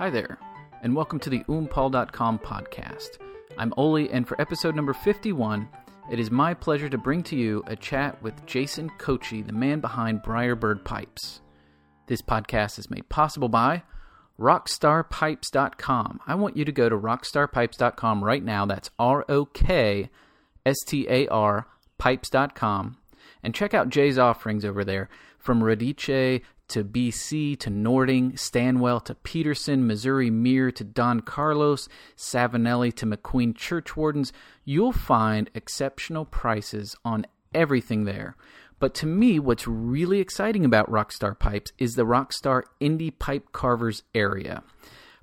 Hi there, and welcome to the oompaul.com podcast. I'm Oli, and for episode number 51, it is my pleasure to bring to you a chat with Jason Kochi, the man behind Briarbird Pipes. This podcast is made possible by rockstarpipes.com. I want you to go to rockstarpipes.com right now. That's R O K S T A R pipes.com and check out Jay's offerings over there from Radice to BC to Nording, Stanwell to Peterson, Missouri Mere to Don Carlos, Savinelli to McQueen Churchwardens, you'll find exceptional prices on everything there. But to me, what's really exciting about Rockstar Pipes is the Rockstar Indie Pipe Carvers area.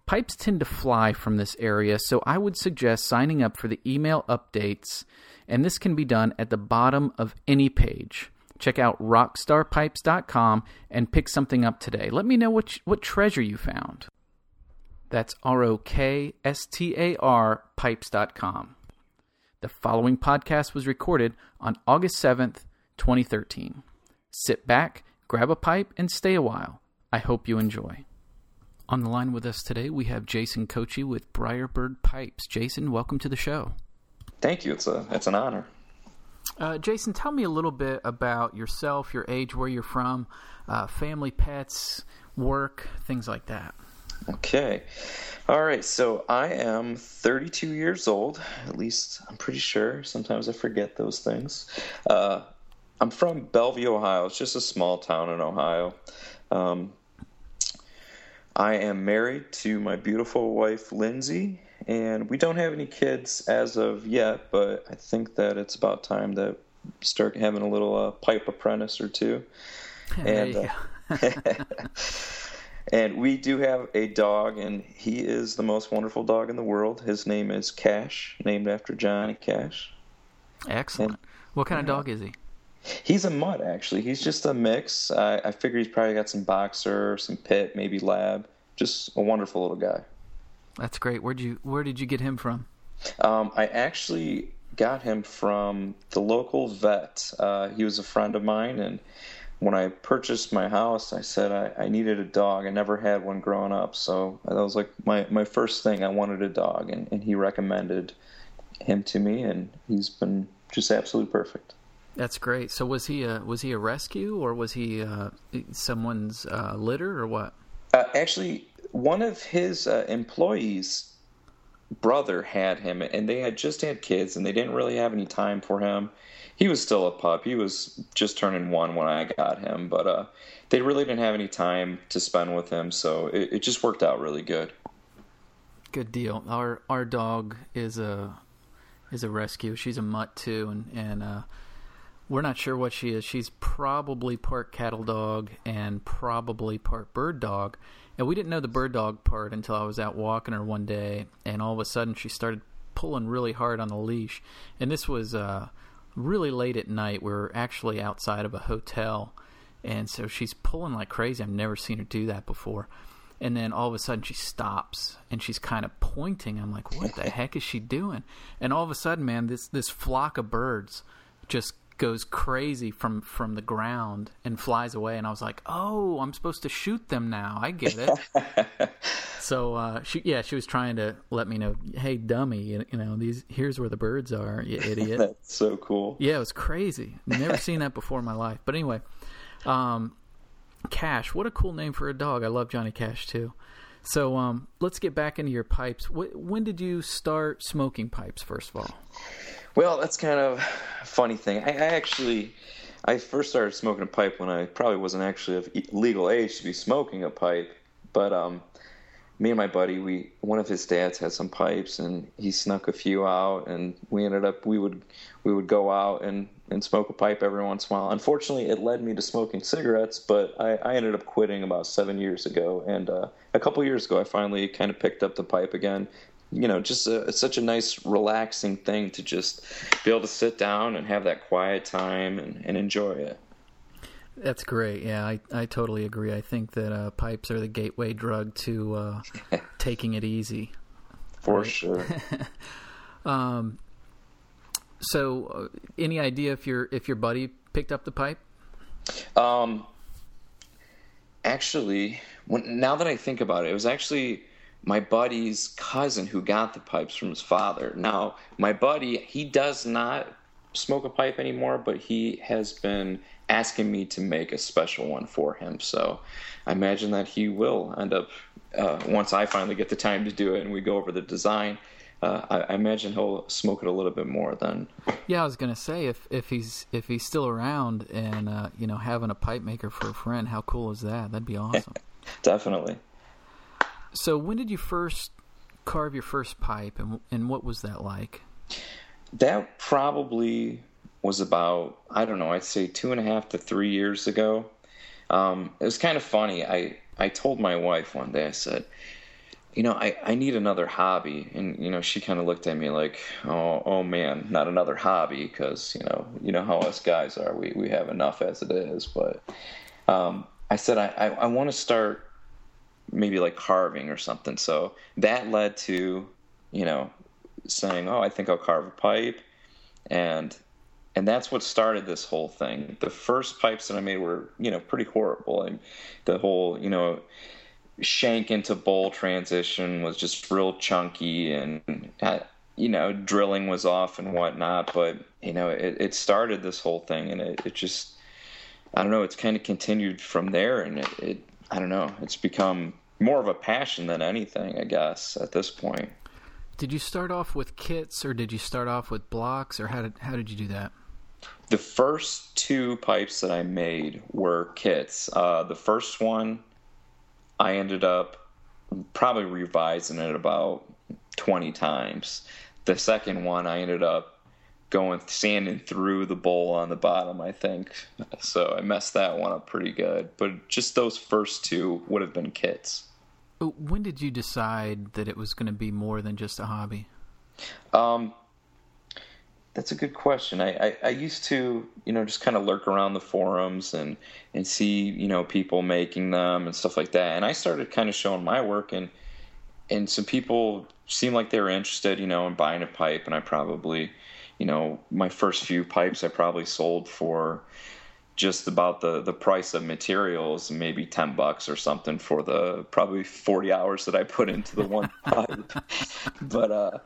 Pipes tend to fly from this area, so I would suggest signing up for the email updates, and this can be done at the bottom of any page check out rockstarpipes.com and pick something up today. Let me know what, what treasure you found. That's R O K S T A R pipes.com. The following podcast was recorded on August 7th, 2013. Sit back, grab a pipe, and stay a while. I hope you enjoy. On the line with us today, we have Jason Kochi with Briarbird Pipes. Jason, welcome to the show. Thank you. It's a it's an honor. Uh, Jason, tell me a little bit about yourself, your age, where you're from, uh, family, pets, work, things like that. Okay. All right. So I am 32 years old. At least I'm pretty sure. Sometimes I forget those things. Uh, I'm from Bellevue, Ohio. It's just a small town in Ohio. Um, I am married to my beautiful wife, Lindsay, and we don't have any kids as of yet, but I think that it's about time that start having a little uh, pipe apprentice or two. and uh, and we do have a dog, and he is the most wonderful dog in the world. His name is Cash, named after Johnny Cash. Excellent. And, what kind of dog is he? He's a mutt, actually. He's just a mix. I, I figure he's probably got some boxer, some pit, maybe lab. Just a wonderful little guy. That's great. Where'd you Where did you get him from? Um, I actually got him from the local vet. Uh, he was a friend of mine, and when I purchased my house, I said I, I, needed a dog. I never had one growing up, so that was like my, my first thing. I wanted a dog, and, and he recommended him to me, and he's been just absolutely perfect. That's great. So was he a was he a rescue or was he uh, someone's uh, litter or what? Uh, actually, one of his uh, employees brother had him and they had just had kids and they didn't really have any time for him. He was still a pup. He was just turning one when i got him but uh, they really didn't have any time to spend with him so it, it just worked out really good. Good deal. Our our dog is a is a rescue. She's a mutt too and and uh, we're not sure what she is. She's probably part cattle dog and probably part bird dog and we didn't know the bird dog part until I was out walking her one day, and all of a sudden she started pulling really hard on the leash. And this was uh, really late at night. We are actually outside of a hotel, and so she's pulling like crazy. I've never seen her do that before. And then all of a sudden she stops and she's kind of pointing. I'm like, what the heck is she doing? And all of a sudden, man, this this flock of birds just goes crazy from from the ground and flies away. And i was like oh i'm supposed to shoot them now. I get it. So uh, she yeah she was trying to let me know hey dummy you, you know these here's where the birds are you idiot. That's so cool. Yeah it was crazy. Never seen that before in my life. But anyway um, cash what a cool name for a dog. I love johnny cash too. So um, let's get back into your pipes. When did you start smoking pipes first of all well, that's kind of a funny thing. I, I actually, I first started smoking a pipe when I probably wasn't actually of legal age to be smoking a pipe. But um, me and my buddy, we one of his dads had some pipes, and he snuck a few out, and we ended up we would we would go out and and smoke a pipe every once in a while. Unfortunately, it led me to smoking cigarettes, but I, I ended up quitting about seven years ago. And uh, a couple years ago, I finally kind of picked up the pipe again you know, just a, it's such a nice, relaxing thing to just be able to sit down and have that quiet time and, and enjoy it. That's great. Yeah, I, I totally agree. I think that uh, pipes are the gateway drug to uh, taking it easy. For right? sure. um, so, uh, any idea if your if your buddy picked up the pipe? Um, actually, when, now that I think about it, it was actually my buddy's cousin who got the pipes from his father. Now, my buddy, he does not smoke a pipe anymore, but he has been asking me to make a special one for him. So I imagine that he will end up, uh, once I finally get the time to do it and we go over the design, uh, I, I, imagine he'll smoke it a little bit more then. Yeah, I was gonna say if if he's if he's still around and uh, you know having a pipe maker for a friend, how cool is that? That'd be awesome. Definitely. So when did you first carve your first pipe, and and what was that like? That probably was about I don't know I'd say two and a half to three years ago. Um, it was kind of funny. I I told my wife one day I said you know, I, I need another hobby. And, you know, she kind of looked at me like, oh, oh man, not another hobby. Cause, you know, you know how us guys are, we, we have enough as it is. But, um, I said, I, I, I want to start maybe like carving or something. So that led to, you know, saying, oh, I think I'll carve a pipe. And, and that's what started this whole thing. The first pipes that I made were, you know, pretty horrible. And the whole, you know, shank into bowl transition was just real chunky and uh, you know drilling was off and whatnot but you know it, it started this whole thing and it, it just i don't know it's kind of continued from there and it, it i don't know. It's become more of a passion than anything i guess at this point. Did you start off with kits or did you start off with blocks or how did how did you do that? The first two pipes that i made were kits. Uh, the first one I ended up probably revising it about 20 times. The second one, I ended up going sanding through the bowl on the bottom, I think. So I messed that one up pretty good. But just those first two would have been kits. When did you decide that it was going to be more than just a hobby? Um, that's a good question. I, I, I, used to, you know, just kind of lurk around the forums and, and see, you know, people making them and stuff like that. And I started kind of showing my work and, and some people seemed like they were interested, you know, in buying a pipe. And I probably, you know, my first few pipes I probably sold for just about the, the price of materials, maybe 10 bucks or something for the probably 40 hours that I put into the one pipe. but, uh,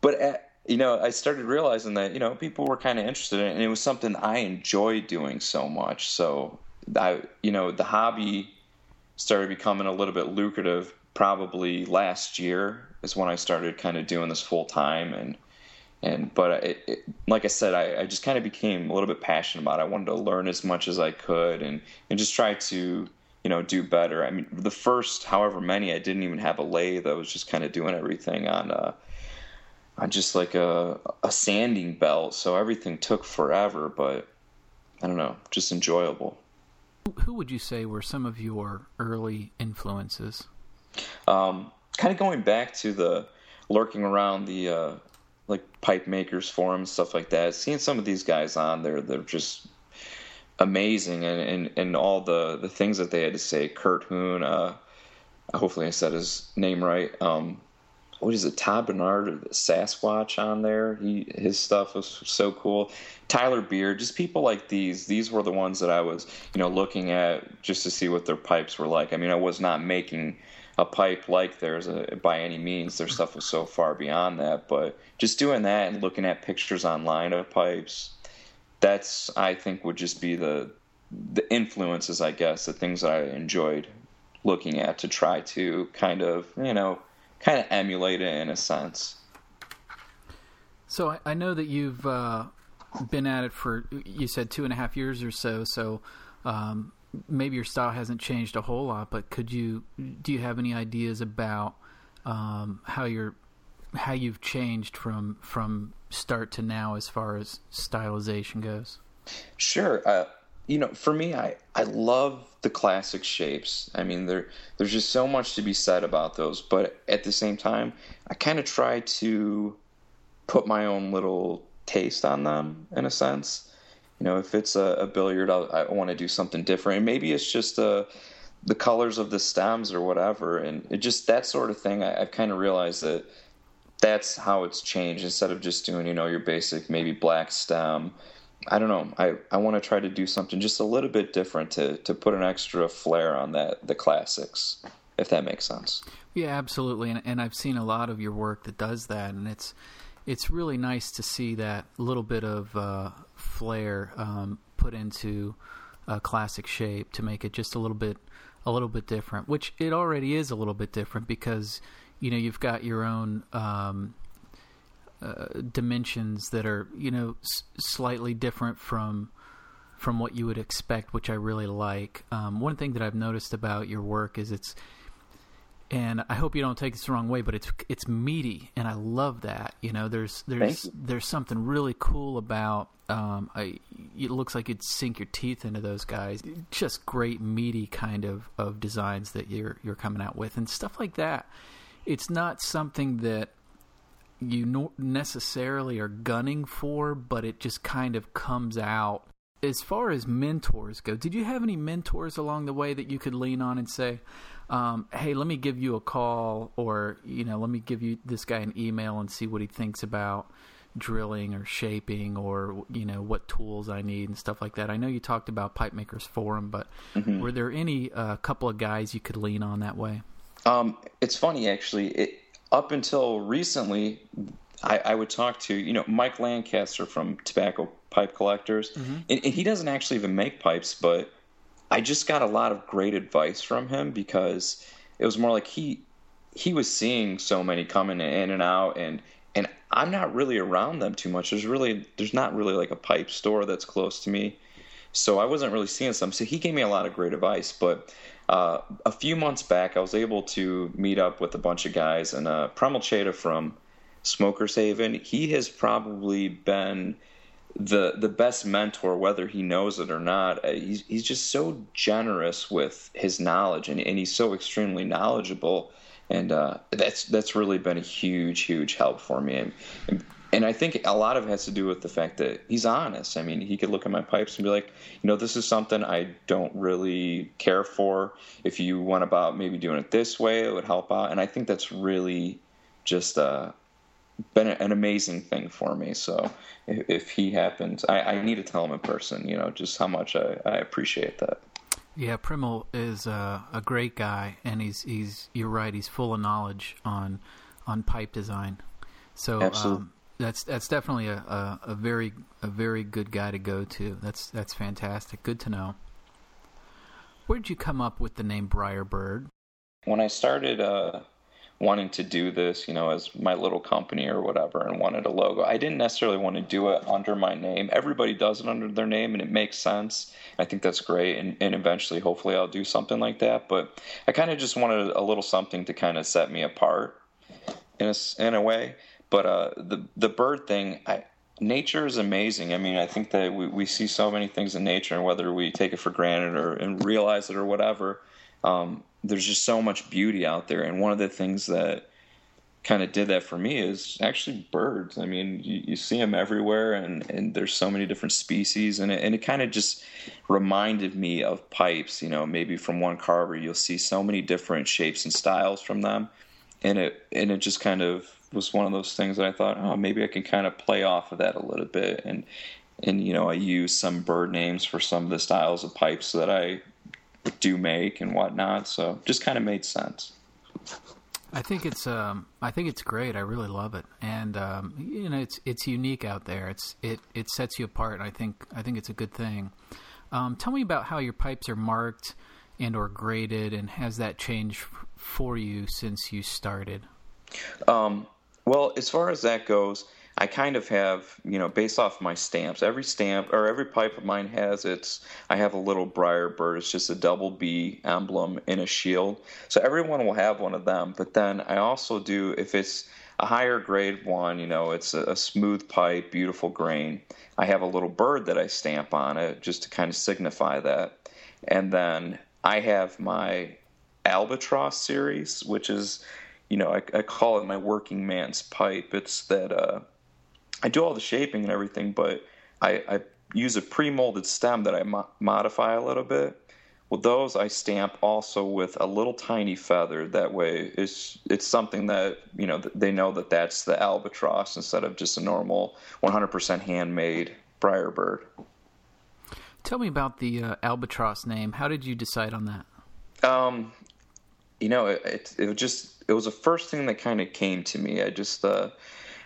but at, you know, I started realizing that you know people were kind of interested in it, and it was something I enjoyed doing so much. So I, you know, the hobby started becoming a little bit lucrative. Probably last year is when I started kind of doing this full time, and and but it, it, like I said, I, I just kind of became a little bit passionate about. it. I wanted to learn as much as I could, and and just try to you know do better. I mean, the first however many, I didn't even have a lathe. I was just kind of doing everything on. Uh, on just like a a sanding belt, so everything took forever, but I don't know, just enjoyable. Who would you say were some of your early influences? Um, kind of going back to the lurking around the uh, like pipe makers forums, stuff like that. Seeing some of these guys on there, they're just amazing, and, and, and all the, the things that they had to say. Kurt Huhn, uh, hopefully I said his name right. Um, what is it, Todd Bernard or the Sasquatch on there. He his stuff was so cool. Tyler Beard, just people like these. These were the ones that I was, you know, looking at just to see what their pipes were like. I mean, I was not making a pipe like theirs uh, by any means. Their stuff was so far beyond that, but just doing that and looking at pictures online of pipes, that's I think would just be the the influences, I guess, the things that I enjoyed looking at to try to kind of, you know, kind of emulate it in a sense. So I, I know that you've uh, been at it for you said two and a half years or so. So um, maybe your style hasn't changed a whole lot, but could you do you have any ideas about um, how you're how you've changed from from start to now as far as stylization goes? Sure. Uh, you know, for me, I, I love the classic shapes. I mean, there there's just so much to be said about those. But at the same time, I kind of try to put my own little taste on them in a sense. You know, if it's a, a billiard, I'll, i want to do something different. And maybe it's just uh, the colors of the stems or whatever. And it just that sort of thing. I, I've kind of realized that that's how it's changed. Instead of just doing, you know, your basic maybe black stem I don't know. I, I want to try to do something just a little bit different to, to put an extra flair on that the classics, if that makes sense. Yeah, absolutely, and, and I've seen a lot of your work that does that, and it's it's really nice to see that little bit of uh, flair um, put into a classic shape to make it just a little bit a little bit different, which it already is a little bit different because you know you've got your own um, uh, dimensions that are you know s- slightly different from from what you would expect, which I really like. Um, one thing that I've noticed about your work is it's and I hope you don't take this the wrong way, but it's it's meaty, and I love that. You know, there's there's there's something really cool about. Um, I it looks like you'd sink your teeth into those guys. Just great meaty kind of, of designs that you're you're coming out with, and stuff like that. It's not something that you no- necessarily are gunning for, but it just kind of comes out. As far as mentors go, did you have any mentors along the way that you could lean on and say, um, "Hey, let me give you a call," or you know, "Let me give you this guy an email and see what he thinks about drilling or shaping, or you know, what tools I need and stuff like that." I know you talked about Pipe Makers Forum, but mm-hmm. were there any uh, couple of guys you could lean on that way? Um, it's funny actually. It, up until recently, I, I, would talk to you know Mike Lancaster from Tobacco Pipe Collectors, mm-hmm. and, and, he doesn't actually even make pipes, but I just got a lot of great advice from him because it was more like he he was seeing so many coming in and out, and and I'm not really around them too much. There's really there's not really like a pipe store that's close to me, so I wasn't really seeing some. So he gave me a lot of great advice, but uh, a few months back, I was able to meet up with a bunch of guys, and uh, Premal Chheda from Smokers Haven, he has probably been the the best mentor, whether he knows it or not. Uh, he's he's just so generous with his knowledge, and, and he's so extremely knowledgeable, and uh, that's that's really been a huge huge help for me. And, and I think a lot of it has to do with the fact that he's honest. I mean, he could look at my pipes and be like, you know, this is something I don't really care for. If you went about maybe doing it this way, it would help out. And I think that's really just uh, been an amazing thing for me. So if, if he happens, I, I, need to tell him in person, you know, just how much I, I appreciate that. Yeah, Premal is a, a great guy, and he's he's you're right. He's full of knowledge on on pipe design. So um, that's that's definitely a, a, a, very a very good guy to go to. That's that's fantastic. Good to know. Where did you come up with the name Briarbird? When I started uh, wanting to do this, you know, as my little company or whatever, and wanted a logo, I didn't necessarily want to do it under my name. Everybody does it under their name, and it makes sense. I think that's great, and, and eventually, hopefully, I'll do something like that. But I kind of just wanted a little something to kind of set me apart in a, in a way. But uh, the the bird thing, I, nature is amazing. I mean, I think that we, we see so many things in nature, and whether we take it for granted or and realize it or whatever, um, there's just so much beauty out there. And one of the things that kind of did that for me is actually birds. I mean, you, you, see them everywhere, and, and there's so many different species, and it, and it kind of just reminded me of pipes. You know, maybe from one carver, you'll see so many different shapes and styles from them, and it and it just kind of was one of those things that I thought, oh, maybe I can kind of play off of that a little bit, and and you know, I use some bird names for some of the styles of pipes that I do make and whatnot. So just kind of made sense. I think it's um, I think it's great. I really love it, and um, you know, it's it's unique out there. It's it it sets you apart. I think I think it's a good thing. Um, tell me about how your pipes are marked and or graded, and has that changed f- for you since you started? Um, well, as far as that goes, I kind of have, you know, based off my stamps, every stamp or every pipe of mine has its, I have a little briar bird. It's just a double B emblem in a shield. So everyone will have one of them. But then I also do, if it's a higher grade one, you know, it's a, a smooth pipe, beautiful grain. I have a little bird that I stamp on it just to kind of signify that. And then I have my albatross series, which is you know, I, I call it my working man's pipe. It's that uh, I do all the shaping and everything, but I, I use a pre-molded stem that I mo- modify a little bit. Well, those I stamp also with a little tiny feather. That way, it's it's something that you know they know that that's the albatross instead of just a normal 100% handmade briar bird. Tell me about the uh, albatross name. How did you decide on that? Um, you know, it, it, it was just it was the first thing that kind of came to me. I just uh,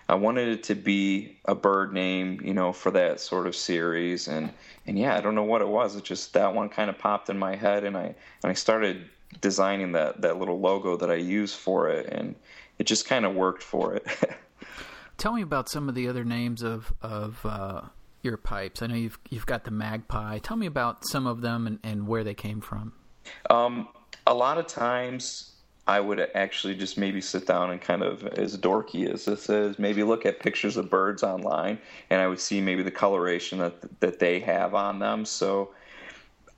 I wanted it to be a bird name, you know, for that sort of series, and and yeah, I don't know what it was. It just that one kind of popped in my head, and I and I started designing that that little logo that I use for it, and it just kind of worked for it. Tell me about some of the other names of of uh, your pipes. I know you've you've got the Magpie. Tell me about some of them and, and where they came from. Um, a lot of times I would actually just maybe sit down and kind of, as dorky as this is, maybe look at pictures of birds online, and I would see maybe the coloration that that they have on them. So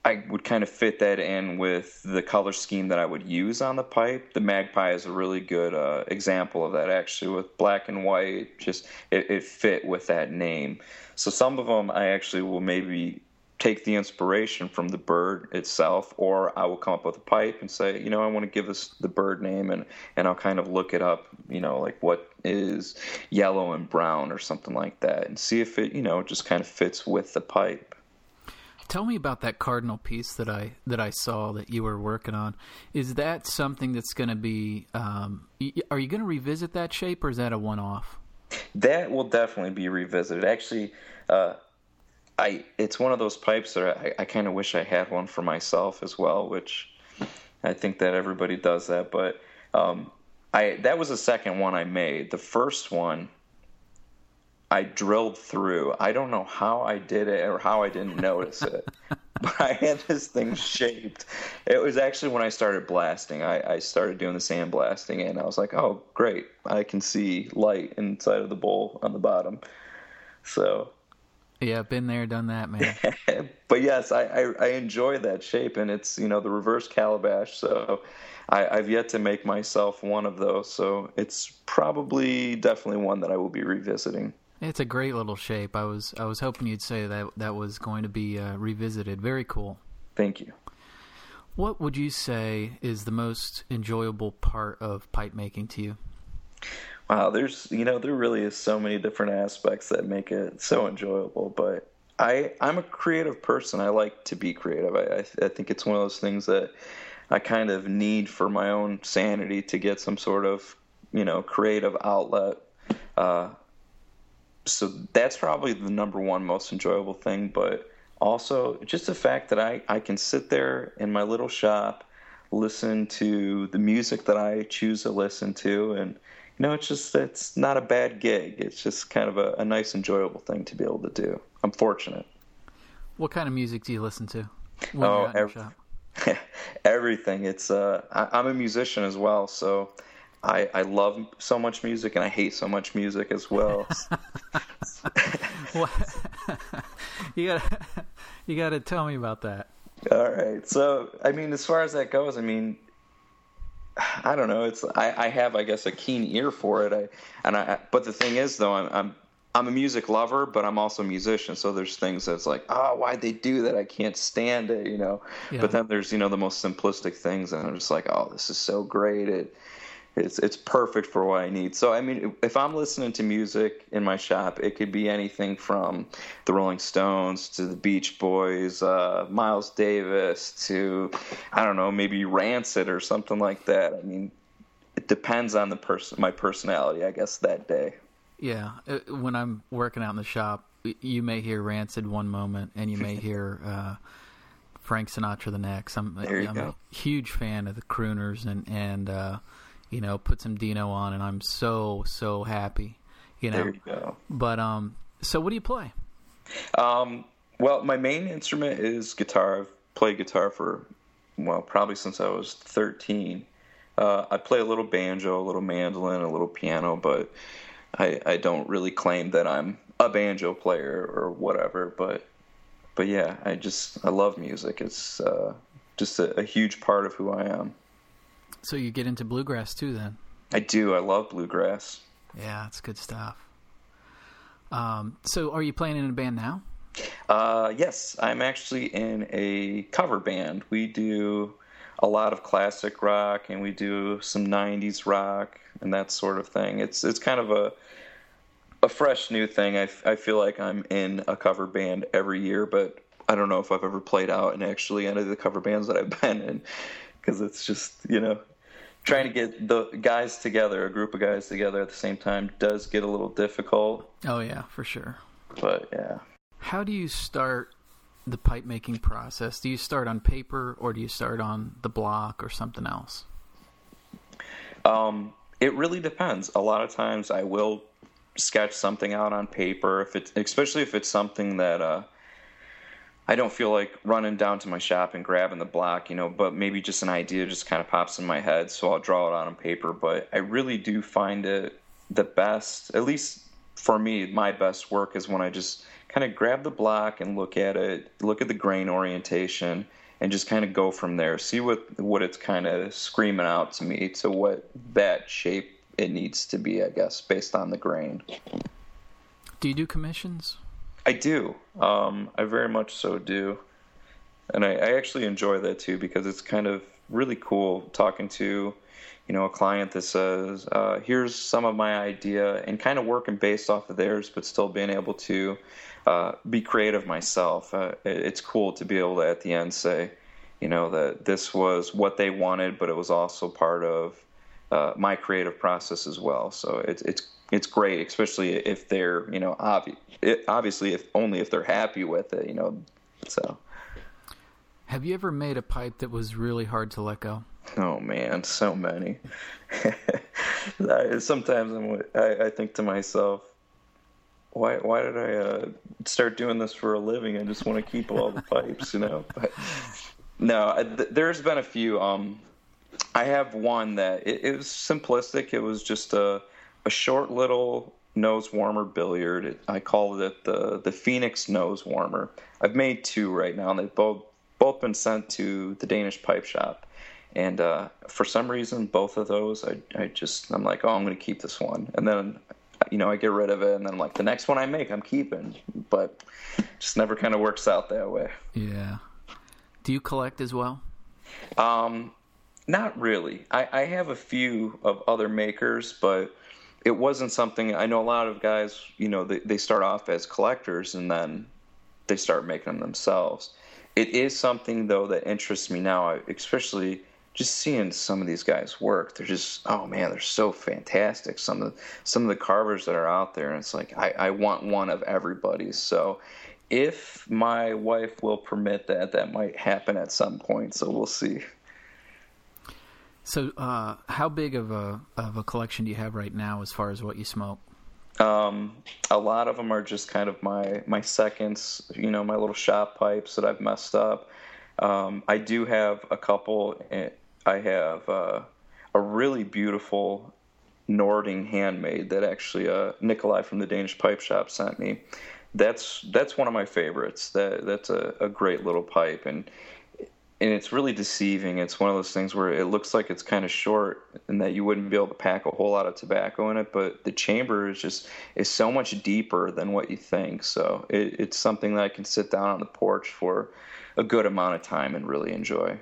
I would kind of fit that in with the color scheme that I would use on the pipe. The Magpie is a really good uh, example of that, actually, with black and white. Just it, it fit with that name. So some of them I actually will maybe take the inspiration from the bird itself, or I will come up with a pipe and say, you know, I want to give this the bird name, and and I'll kind of look it up, you know, like what is yellow and brown or something like that, and see if it, you know, just kind of fits with the pipe. Tell me about that cardinal piece that I that I saw that you were working on. Is that something that's going to be? Um, are you going to revisit that shape, or is that a one-off? That will definitely be revisited. Actually, uh, I it's one of those pipes that I, I kind of wish I had one for myself as well, which I think that everybody does that. But um, I that was the second one I made. The first one I drilled through. I don't know how I did it or how I didn't notice it, but I had this thing shaped. It was actually when I started blasting. I, I started doing the sandblasting, and I was like, "Oh, great! I can see light inside of the bowl on the bottom." So yeah, been there, done that, man. but yes, I, I, I enjoy that shape, and it's you know the reverse calabash. So I, I've yet to make myself one of those. So it's probably definitely one that I will be revisiting. It's a great little shape. I was I was hoping you'd say that that was going to be uh, revisited. Very cool. Thank you. What would you say is the most enjoyable part of pipe making to you? Wow, there's you know there really is so many different aspects that make it so enjoyable. But I I'm a creative person. I like to be creative. I I, I think it's one of those things that I kind of need for my own sanity to get some sort of you know creative outlet. Uh, so that's probably the number one most enjoyable thing. But also just the fact that I I can sit there in my little shop, listen to the music that I choose to listen to, and no, it's just it's not a bad gig. It's just kind of a, a nice, enjoyable thing to be able to do. I'm fortunate. What kind of music do you listen to? oh, every, everything. It's uh, I, am a musician as well, so I I love so much music and I hate so much music as well. you gotta you gotta tell me about that. All right. So I mean, as far as that goes, I mean, I don't know. It's I, I have I guess a keen ear for it. I and I but the thing is though I'm I'm I'm a music lover, but I'm also a musician. So there's things that's like, oh, why'd they do that? I can't stand it, you know. Yeah. But then there's you know the most simplistic things, and I'm just like, oh, this is so great. It it's it's perfect for what I need. So I mean, if I'm listening to music in my shop, it could be anything from the Rolling Stones to the Beach Boys, uh, Miles Davis to I don't know, maybe Rancid or something like that. I mean, it depends on the person, my personality, I guess that day. Yeah, uh, when I'm working out in the shop, you may hear Rancid one moment, and you may hear. Uh, Frank Sinatra the next. I'm, I'm a huge fan of the crooners and and uh, you know, put some Dino on, and I'm so so happy. You know. You. But um, so what do you play? Um, well, my main instrument is guitar. I've played guitar for well, probably since I was 13. Uh, I play a little banjo, a little mandolin, a little piano, but I, I don't really claim that I'm a banjo player or whatever. But but yeah, I just I love music. It's uh, just a, a huge part of who I am. So you get into bluegrass too, then? I do. I love bluegrass. Yeah, it's good stuff. Um, so, are you playing in a band now? Uh, yes, I'm actually in a cover band. We do a lot of classic rock, and we do some '90s rock and that sort of thing. It's it's kind of a a fresh new thing. I, I feel like I'm in a cover band every year, but I don't know if I've ever played out in actually any of the cover bands that I've been in because it's just you know trying to get the guys together, a group of guys together at the same time, does get a little difficult. Oh yeah, for sure. But yeah. How do you start the pipe making process? Do you start on paper or do you start on the block or something else? Um, it really depends. A lot of times I will sketch something out on paper if it's especially if it's something that uh, I don't feel like running down to my shop and grabbing the block, you know, but maybe just an idea just kind of pops in my head, so I'll draw it on paper. But I really do find it the best, at least for me, my best work is when I just kind of grab the block and look at it, look at the grain orientation, and just kind of go from there. See what what it's kind of screaming out to me to what that shape it needs to be, I guess, based on the grain. Do you do commissions? I do. Um, I very much so do, and I, I actually enjoy that too because it's kind of really cool talking to you know a client that says uh, here's some of my idea and kind of working based off of theirs but still being able to uh, be creative myself. Uh, it's cool to be able to at the end say you know that this was what they wanted but it was also part of uh, my creative process as well. So it's it's it's great especially if they're you know obvi- it, obviously if only if they're happy with it you know so have you ever made a pipe that was really hard to let go Oh man, so many. Sometimes I'm, I, I think to myself, why why did I uh, start doing this for a living? I just want to keep all the pipes, you know. But no, th- there's been a few. Um, I have one that it, it, was simplistic. It was just a a short little nose warmer billiard. I call it the the Phoenix nose warmer. I've made two right now, and they've both both been sent to the Danish Pipe Shop. And uh, for some reason, both of those, I, I just, I'm like, oh, I'm going to keep this one. And then, you know, I get rid of it. And then I'm like, the next one I make, I'm keeping. But just never kind of works out that way. Yeah. Do you collect as well? Um, not really. I, I have a few of other makers, but it wasn't something I know a lot of guys, you know, they, they start off as collectors and then they start making them themselves. It is something though that interests me now, especially just seeing some of these guys work, they're just oh man, they're so fantastic. Some of the, some of the carvers that are out there, and it's like I, I want one of everybody's. So if my wife will permit that, that might happen at some point. So we'll see. So, uh, how big of a of a collection do you have right now, as far as what you smoke? Um, a lot of them are just kind of my my seconds, you know, my little shop pipes that I've messed up. Um, I do have a couple eh, I have uh, a really beautiful Nording handmade that actually uh, Nikolai from the Danish Pipe Shop sent me. That's that's one of my favorites. That that's a, a great little pipe, and and it's really deceiving. It's one of those things where it looks like it's kind of short, and that you wouldn't be able to pack a whole lot of tobacco in it. But the chamber is just is so much deeper than what you think. So it, it's something that I can sit down on the porch for a good amount of time and really enjoy.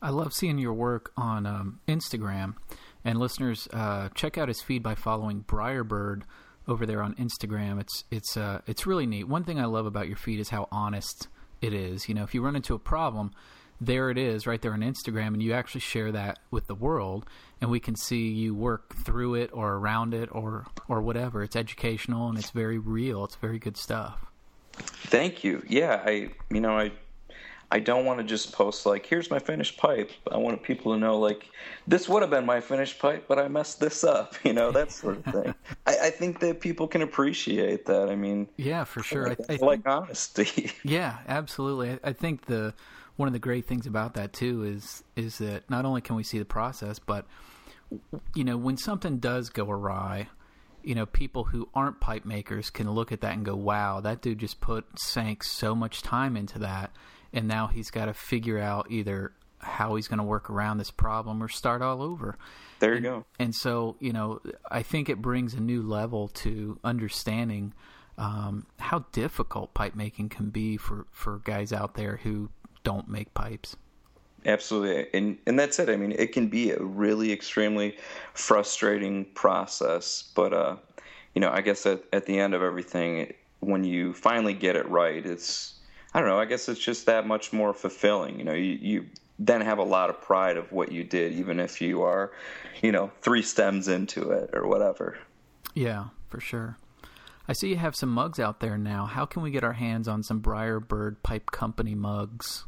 I love seeing your work on um, Instagram. And listeners, uh, check out his feed by following Briarbird over there on Instagram. It's it's uh, it's really neat. One thing I love about your feed is how honest it is. You know, if you run into a problem, there it is right there on Instagram, and you actually share that with the world, and we can see you work through it or around it or or whatever. It's educational and it's very real. It's very good stuff. Thank you. Yeah, I you know I I don't want to just post like, here's my finished pipe. I want people to know like, this would have been my finished pipe, but I messed this up. You know that sort of thing. I, I, think that people can appreciate that. I mean, yeah, for sure. I, I, like honesty. Yeah, absolutely. I, think the one of the great things about that too is is that not only can we see the process, but you know when something does go awry you know, people who aren't pipe makers can look at that and go, "Wow, that dude just put sank so much time into that." And now he's got to figure out either how he's going to work around this problem or start all over. There you and, go. And so, you know, I think it brings a new level to understanding um, how difficult pipe making can be for, for guys out there who don't make pipes. Absolutely, and and that's it. I mean, it can be a really extremely frustrating process, but uh, you know, I guess at at the end of everything, when you finally get it right, it's I don't know. I guess it's just that much more fulfilling. You know, you, you then have a lot of pride of what you did, even if you are, you know, three stems into it or whatever. Yeah, for sure. I see you have some mugs out there now. How can we get our hands on some Briarbird Pipe Company mugs?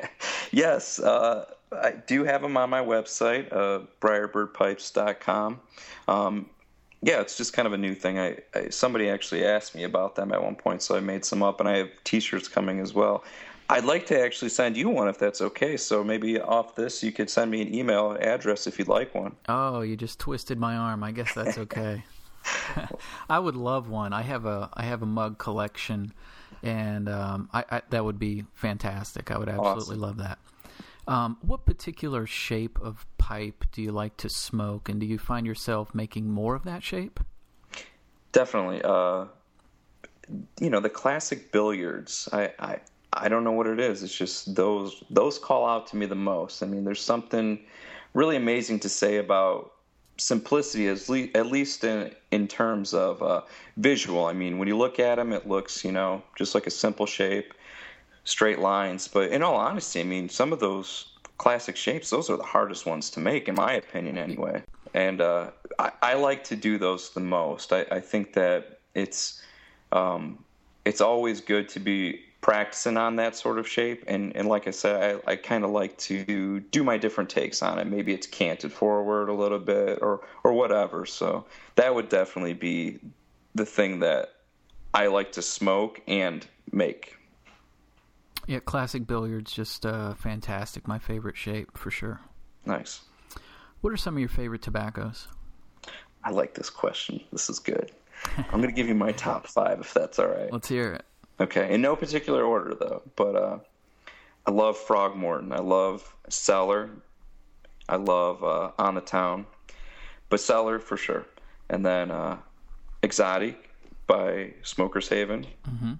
yes, uh, I do have them on my website, uh, briarbirdpipes.com. Um, yeah, it's just kind of a new thing. I, I, somebody actually asked me about them at one point, so I made some up, and I have T-shirts coming as well. I'd like to actually send you one if that's okay. So maybe off this, you could send me an email address if you'd like one. Oh, you just twisted my arm. I guess that's okay. I would love one. I have a I have a mug collection, and um, I, I, that would be fantastic. I would absolutely awesome. love that. Um, what particular shape of pipe do you like to smoke, and do you find yourself making more of that shape? Definitely. Uh, you know, the classic billiards. I, I I don't know what it is. It's just those those call out to me the most. I mean, there's something really amazing to say about simplicity, as le- at least in in terms of uh, visual. I mean, when you look at them, it looks you know just like a simple shape, straight lines. But in all honesty, I mean, some of those classic shapes, those are the hardest ones to make, in my opinion, anyway. And uh, I, I, like to do those the most. I, I think that it's um, it's always good to be practicing on that sort of shape. And, and like I said, I, I kind of like to do my different takes on it. Maybe it's canted forward a little bit or, or whatever. So that would definitely be the thing that I like to smoke and make. Yeah, classic billiards, just uh, fantastic. My favorite shape for sure. Nice. What are some of your favorite tobaccos? I like this question. This is good. I'm going to give you my top five if that's all right. Let's hear it. Okay, in no particular order though, but uh, I love Frogmorton. I love Cellar. I love uh, On the Town, but Cellar for sure. And then uh, Exotic by Smokers Haven. Mm-hmm.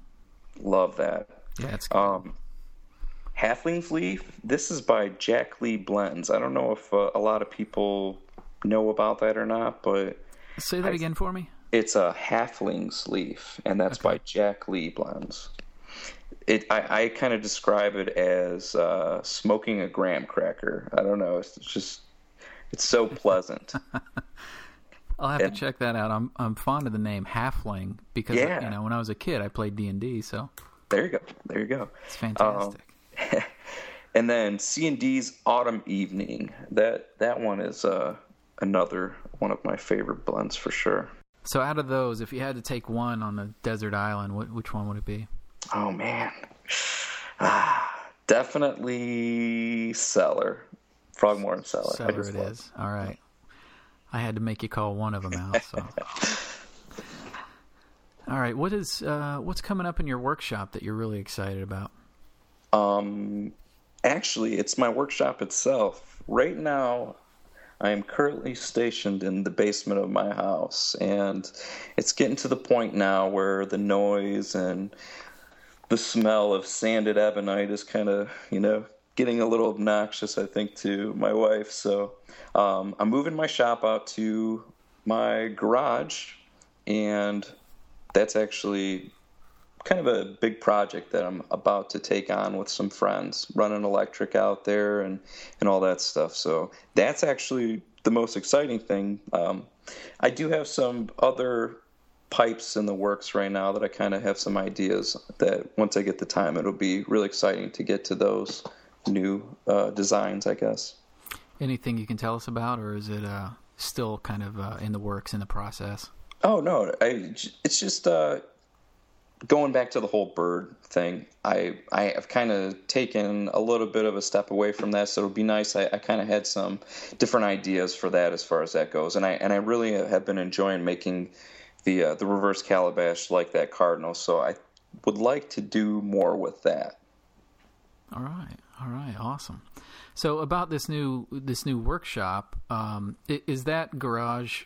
Love that. Yeah, it's good. Um, Halfling's Leaf. This is by Jack Lee Blends. I don't know if uh, a lot of people know about that or not, but say that I, again for me. It's a Halfling's Leaf, and that's okay. by Jack Lee Blends. It, I, I kind of describe it as uh, smoking a graham cracker. I don't know. It's just, it's so pleasant. I'll have and, to check that out. I'm I'm fond of the name Halfling because yeah. you know when I was a kid I played D and D. So there you go. There you go. It's fantastic. Um, and then C and D's Autumn Evening. That that one is uh, another one of my favorite blends for sure. So, out of those, if you had to take one on a desert island, what, which one would it be? Oh man, ah, definitely Cellar, Frogmorton Cellar. Cellar it love. is. All right, I had to make you call one of them out. So. All right, what is uh, what's coming up in your workshop that you're really excited about? Um, actually, it's my workshop itself. Right now, I am currently stationed in the basement of my house, and it's getting to the point now where the noise and the smell of sanded ebonite is kind of, you know, getting a little obnoxious, I think, to my wife. So um, I'm moving my shop out to my garage, and that's actually kind of a big project that I'm about to take on with some friends, running electric out there and and all that stuff. So that's actually the most exciting thing. Um, I do have some other pipes in the works right now that I kind of have some ideas that once I get the time, it'll be really exciting to get to those new uh, designs. I guess. Anything you can tell us about, or is it uh, still kind of uh, in the works in the process? Oh no, I, it's just uh, going back to the whole bird thing, I I have kind of taken a little bit of a step away from that. So it'll be nice. I, I kind of had some different ideas for that as far as that goes, and I and I really have been enjoying making the uh, the reverse calabash like that cardinal. So I would like to do more with that. All right, all right, awesome. So about this new this new workshop, um, is that garage?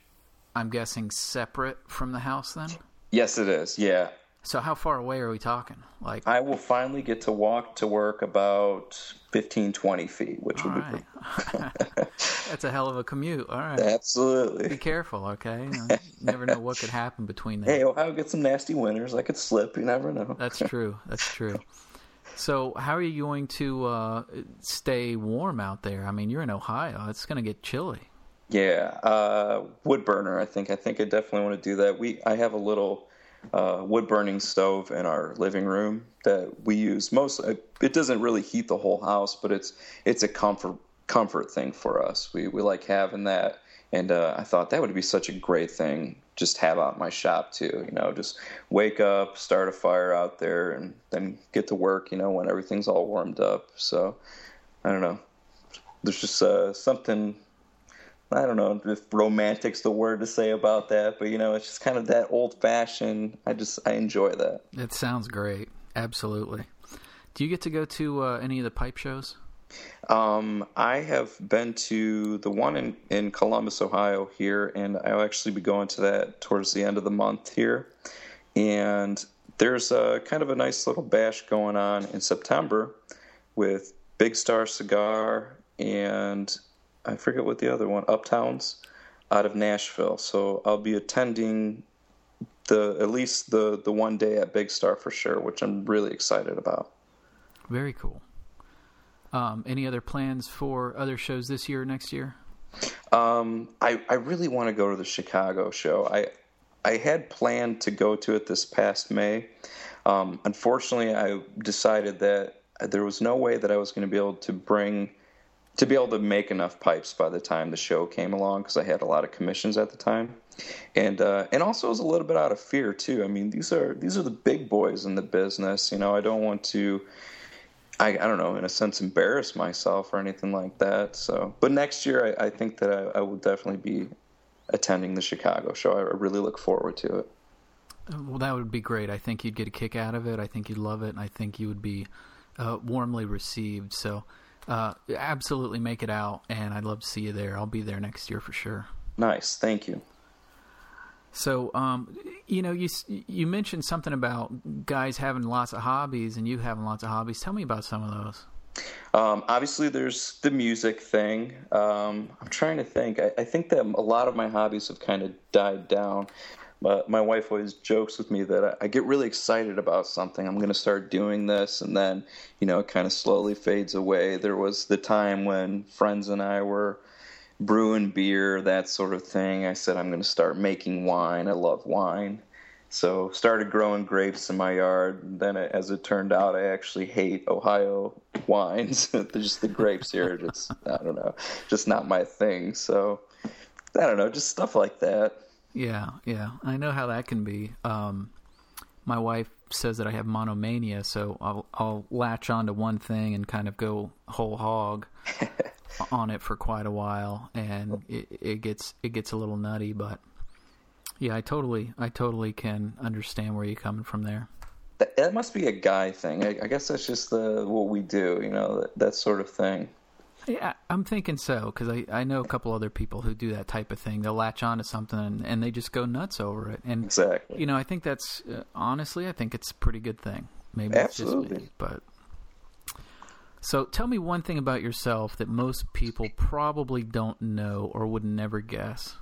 I'm guessing separate from the house then. Yes, it is. Yeah, so how far away are we talking? Like I will finally get to walk to work about 15, 20 feet, which would right. be That's a hell of a commute. All right. Absolutely. Be careful, okay? You never know what could happen between there. Hey, Ohio gets some nasty winters. I could slip. You never know. That's true. That's true. So, how are you going to uh, stay warm out there? I mean, you're in Ohio; it's going to get chilly. Yeah, uh, wood burner. I think. I think I definitely want to do that. We I have a little uh, wood burning stove in our living room that we use most. It doesn't really heat the whole house, but it's it's a comfort comfort thing for us. We we like having that, and uh, I thought that would be such a great thing just have out my shop too. You know, just wake up, start a fire out there, and then get to work. You know, when everything's all warmed up. So I don't know. There's just uh, something I don't know if romantic's the word to say about that, but you know, it's just kind of that old fashioned. I just I enjoy that. It sounds great. Absolutely. Do you get to go to uh, any of the pipe shows? Um, I have been to the one in, in Columbus, Ohio here, and I'll actually be going to that towards the end of the month here. And there's a kind of a nice little bash going on in September with Big Star Cigar and I forget what the other one, Uptowns, out of Nashville. So I'll be attending the at least the the one day at Big Star for sure, which I'm really excited about. Very cool. Um, any other plans for other shows this year or next year? Um, I I really want to go to the Chicago show. I I had planned to go to it this past May. Um, unfortunately, I decided that there was no way that I was going to be able to bring to be able to make enough pipes by the time the show came along because I had a lot of commissions at the time, and uh, and also was a little bit out of fear too. I mean, these are these are the big boys in the business. You know, I don't want to. I, I don't know, in a sense, embarrass myself or anything like that. So, but next year, I, I think that I, I will definitely be attending the Chicago show. I really look forward to it. Well, that would be great. I think you'd get a kick out of it. I think you'd love it, and I think you would be uh, warmly received. So, uh, absolutely make it out, and I'd love to see you there. I'll be there next year for sure. Nice, thank you. So, um, you know, you you mentioned something about guys having lots of hobbies and you having lots of hobbies. Tell me about some of those. Um, obviously, there's the music thing. Um, I'm trying to think. I, I, think that a lot of my hobbies have kind of died down. But my wife always jokes with me that I, I get really excited about something. I'm going to start doing this, and then you know it kind of slowly fades away. There was the time when friends and I were brewing beer, that sort of thing. I said I'm going to start making wine. I love wine. So started growing grapes in my yard. Then, as it turned out, I actually hate Ohio wines. just the grapes here, just I don't know, just not my thing. So I don't know, just stuff like that. Yeah, yeah, I know how that can be. Um, my wife says that I have monomania, so I'll I'll latch onto one thing and kind of go whole hog on it for quite a while, and it, it gets it gets a little nutty. But yeah, I totally I totally can understand where you're coming from there. That, that must be a guy thing. I, I, guess that's just the what we do, you know, that, that sort of thing. Yeah, I'm thinking so because I, I know a couple other people who do that type of thing. They'll latch on to something and, and they just go nuts over it. And exactly, you know, I think that's uh, honestly, I think it's a pretty good thing. Maybe Absolutely. it's just me, but so tell me one thing about yourself that most people probably don't know or would never guess.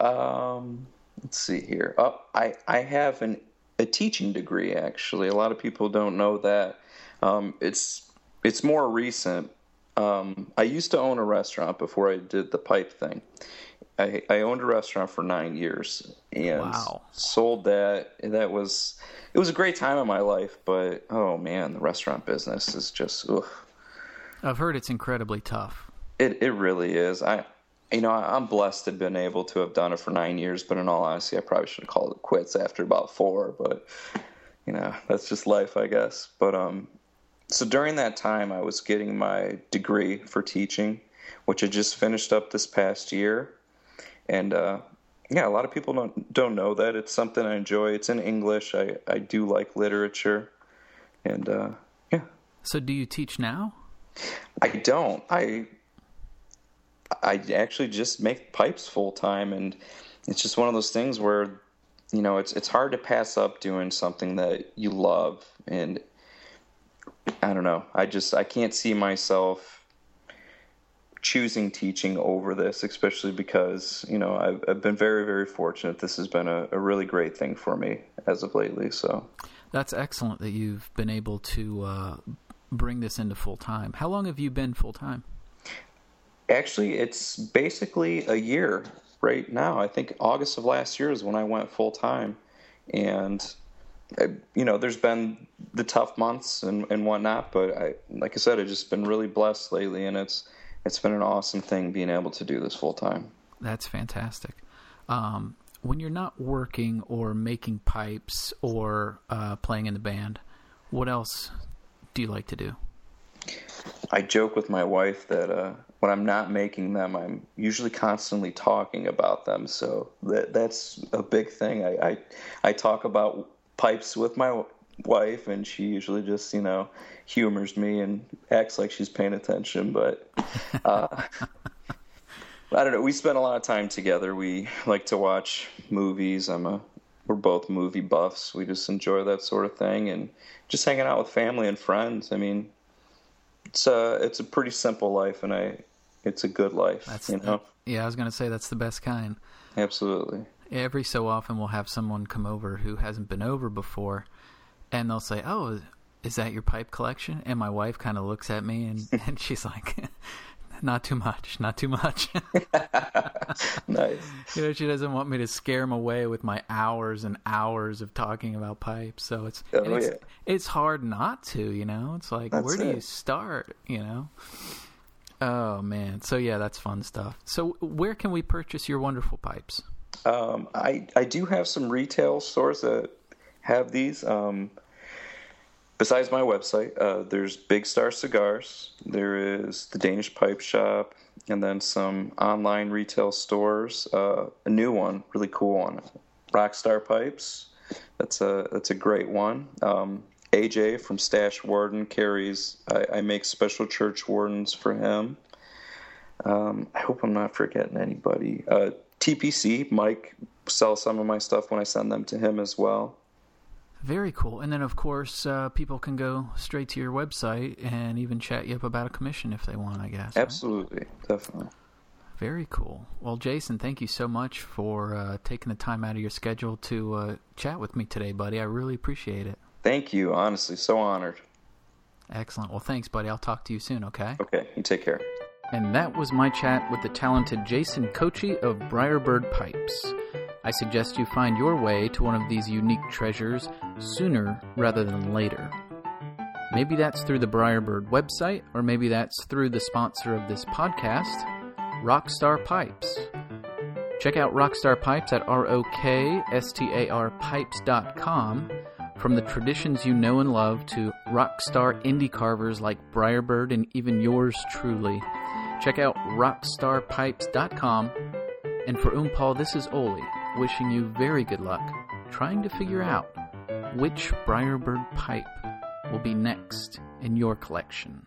Um, let's see here. Oh, I I have an a teaching degree actually. A lot of people don't know that. Um, it's it's more recent, um, I used to own a restaurant before I did the pipe thing. I, I owned a restaurant for nine years and wow. sold that. That was it was a great time in my life, but oh man, the restaurant business is just. Ugh. I've heard it's incredibly tough. It it really is. I you know I'm blessed to have been able to have done it for nine years, but in all honesty, I probably should have called it quits after about four. But you know that's just life, I guess. But um, so during that time, I was getting my degree for teaching, which I just finished up this past year, and uh, yeah, a lot of people don't don't know that it's something I enjoy. It's in English. I I do like literature, and uh, yeah. So, do you teach now? I don't. I I actually just make pipes full time, and it's just one of those things where you know it's it's hard to pass up doing something that you love and I don't know. I just I can't see myself choosing teaching over this, especially because you know I've, I've been very very fortunate. This has been a, a, really great thing for me as of lately. So That's excellent that you've been able to uh, bring this into full time. How long have you been full time? Actually, it's basically a year right now. I think August of last year is when I went full time, and uh, you know, there's been the tough months and, and whatnot, but I, like I said, I've just been really blessed lately, and it's it's been an awesome thing being able to do this full time. That's fantastic. Um, when you're not working or making pipes or uh, playing in the band, what else do you like to do? I joke with my wife that uh, when I'm not making them, I'm usually constantly talking about them. So that that's a big thing. I I, I talk about pipes with my wife, and she usually just you know humors me and acts like she's paying attention. But uh, I don't know. We spend a lot of time together. We like to watch movies. I'm a we're both movie buffs. We just enjoy that sort of thing and just hanging out with family and friends. I mean, it's a it's a pretty simple life, and I it's a good life. That's you know. Yeah, I was gonna say that's the best kind. Absolutely. Every so often, we'll have someone come over who hasn't been over before, and they'll say, "Oh, is that your pipe collection?" And my wife kind of looks at me and, and she's like, not too much, not too much. nice. You know, she doesn't want me to scare them away with my hours and hours of talking about pipes. So it's oh, it's, yeah. it's hard not to, you know. It's like that's where do you start, you know? Oh man. So yeah, that's fun stuff. So where can we purchase your wonderful pipes? Um, I I do have some retail stores that have these. Um, besides my website, uh, there's Big Star Cigars, there is the Danish Pipe Shop, and then some online retail stores. Uh, a new one, really cool one, Rockstar Pipes. That's a that's a great one. Um, AJ from Stash Warden carries. I, I, make special church wardens for him. Um, I hope I'm not forgetting anybody. Uh, TPC Mike sells some of my stuff when I send them to him as well. Very cool. And then, of course, uh, people can go straight to your website and even chat you up about a commission if they want, I guess. Absolutely. Right? Definitely. Very cool. Well, Jason, thank you so much for uh, taking the time out of your schedule to uh, chat with me today, buddy. I really appreciate it. Thank you. Honestly, so honored. Excellent. Well, thanks, buddy. I'll talk to you soon, okay? Okay. You take care. And that was my chat with the talented Jason Kochi of Briarbird Pipes. I suggest you find your way to one of these unique treasures sooner rather than later. Maybe that's through the Briarbird website, or maybe that's through the sponsor of this podcast, Rockstar Pipes. Check out Rockstar Pipes at R O K S T A R pipes.com. From the traditions you know and love to rockstar indie carvers like Briarbird and even yours truly. Check out rockstarpipes.com. And for um Oompal, this is Oli wishing you very good luck trying to figure out which Briarbird pipe will be next in your collection.